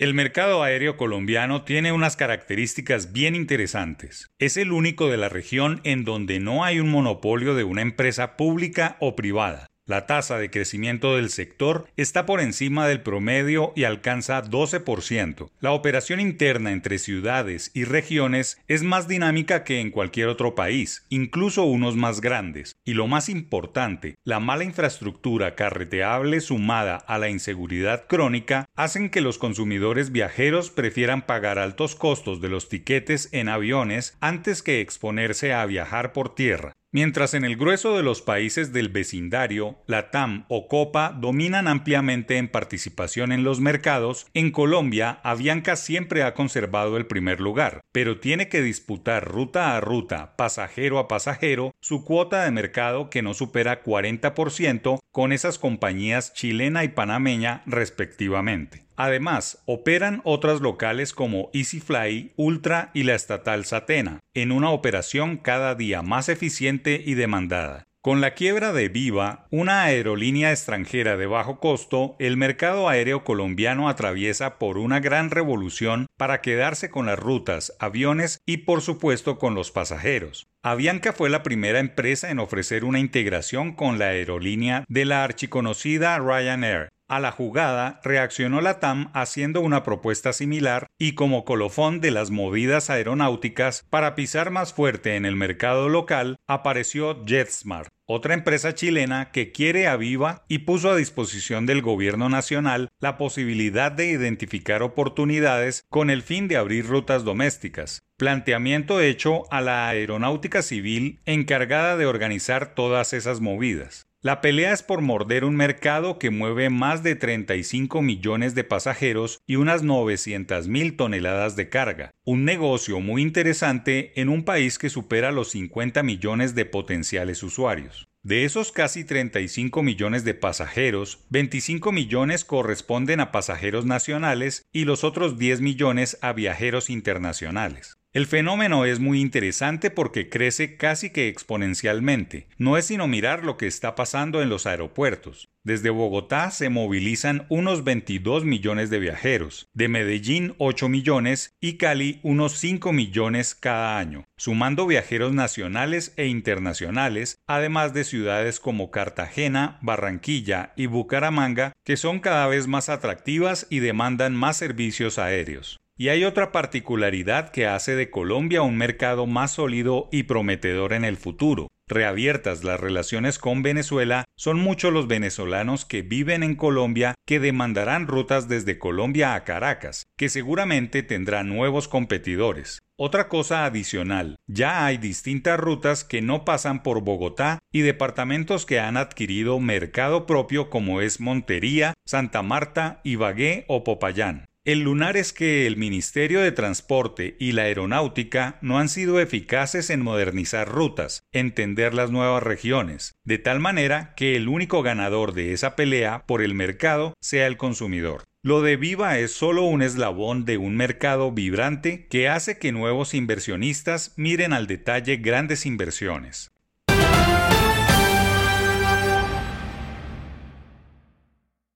El mercado aéreo colombiano tiene unas características bien interesantes. Es el único de la región en donde no hay un monopolio de una empresa pública o privada. La tasa de crecimiento del sector está por encima del promedio y alcanza 12%. La operación interna entre ciudades y regiones es más dinámica que en cualquier otro país, incluso unos más grandes. Y lo más importante, la mala infraestructura carreteable sumada a la inseguridad crónica hacen que los consumidores viajeros prefieran pagar altos costos de los tiquetes en aviones antes que exponerse a viajar por tierra. Mientras en el grueso de los países del vecindario, la TAM o Copa dominan ampliamente en participación en los mercados, en Colombia Avianca siempre ha conservado el primer lugar, pero tiene que disputar ruta a ruta, pasajero a pasajero, su cuota de mercado que no supera 40% con esas compañías chilena y panameña respectivamente. Además, operan otras locales como EasyFly, Ultra y la estatal Satena, en una operación cada día más eficiente y demandada. Con la quiebra de Viva, una aerolínea extranjera de bajo costo, el mercado aéreo colombiano atraviesa por una gran revolución para quedarse con las rutas, aviones y por supuesto con los pasajeros. Avianca fue la primera empresa en ofrecer una integración con la aerolínea de la archiconocida Ryanair, a la jugada reaccionó la TAM haciendo una propuesta similar y como colofón de las movidas aeronáuticas para pisar más fuerte en el mercado local apareció JetSmart, otra empresa chilena que quiere a Viva y puso a disposición del gobierno nacional la posibilidad de identificar oportunidades con el fin de abrir rutas domésticas, planteamiento hecho a la aeronáutica civil encargada de organizar todas esas movidas. La pelea es por morder un mercado que mueve más de 35 millones de pasajeros y unas 900 mil toneladas de carga, un negocio muy interesante en un país que supera los 50 millones de potenciales usuarios. De esos casi 35 millones de pasajeros, 25 millones corresponden a pasajeros nacionales y los otros 10 millones a viajeros internacionales. El fenómeno es muy interesante porque crece casi que exponencialmente. No es sino mirar lo que está pasando en los aeropuertos. Desde Bogotá se movilizan unos 22 millones de viajeros, de Medellín 8 millones y Cali unos 5 millones cada año, sumando viajeros nacionales e internacionales, además de ciudades como Cartagena, Barranquilla y Bucaramanga, que son cada vez más atractivas y demandan más servicios aéreos. Y hay otra particularidad que hace de Colombia un mercado más sólido y prometedor en el futuro. Reabiertas las relaciones con Venezuela, son muchos los venezolanos que viven en Colombia que demandarán rutas desde Colombia a Caracas, que seguramente tendrá nuevos competidores. Otra cosa adicional, ya hay distintas rutas que no pasan por Bogotá y departamentos que han adquirido mercado propio como es Montería, Santa Marta, Ibagué o Popayán. El lunar es que el Ministerio de Transporte y la Aeronáutica no han sido eficaces en modernizar rutas, entender las nuevas regiones, de tal manera que el único ganador de esa pelea por el mercado sea el consumidor. Lo de Viva es solo un eslabón de un mercado vibrante que hace que nuevos inversionistas miren al detalle grandes inversiones.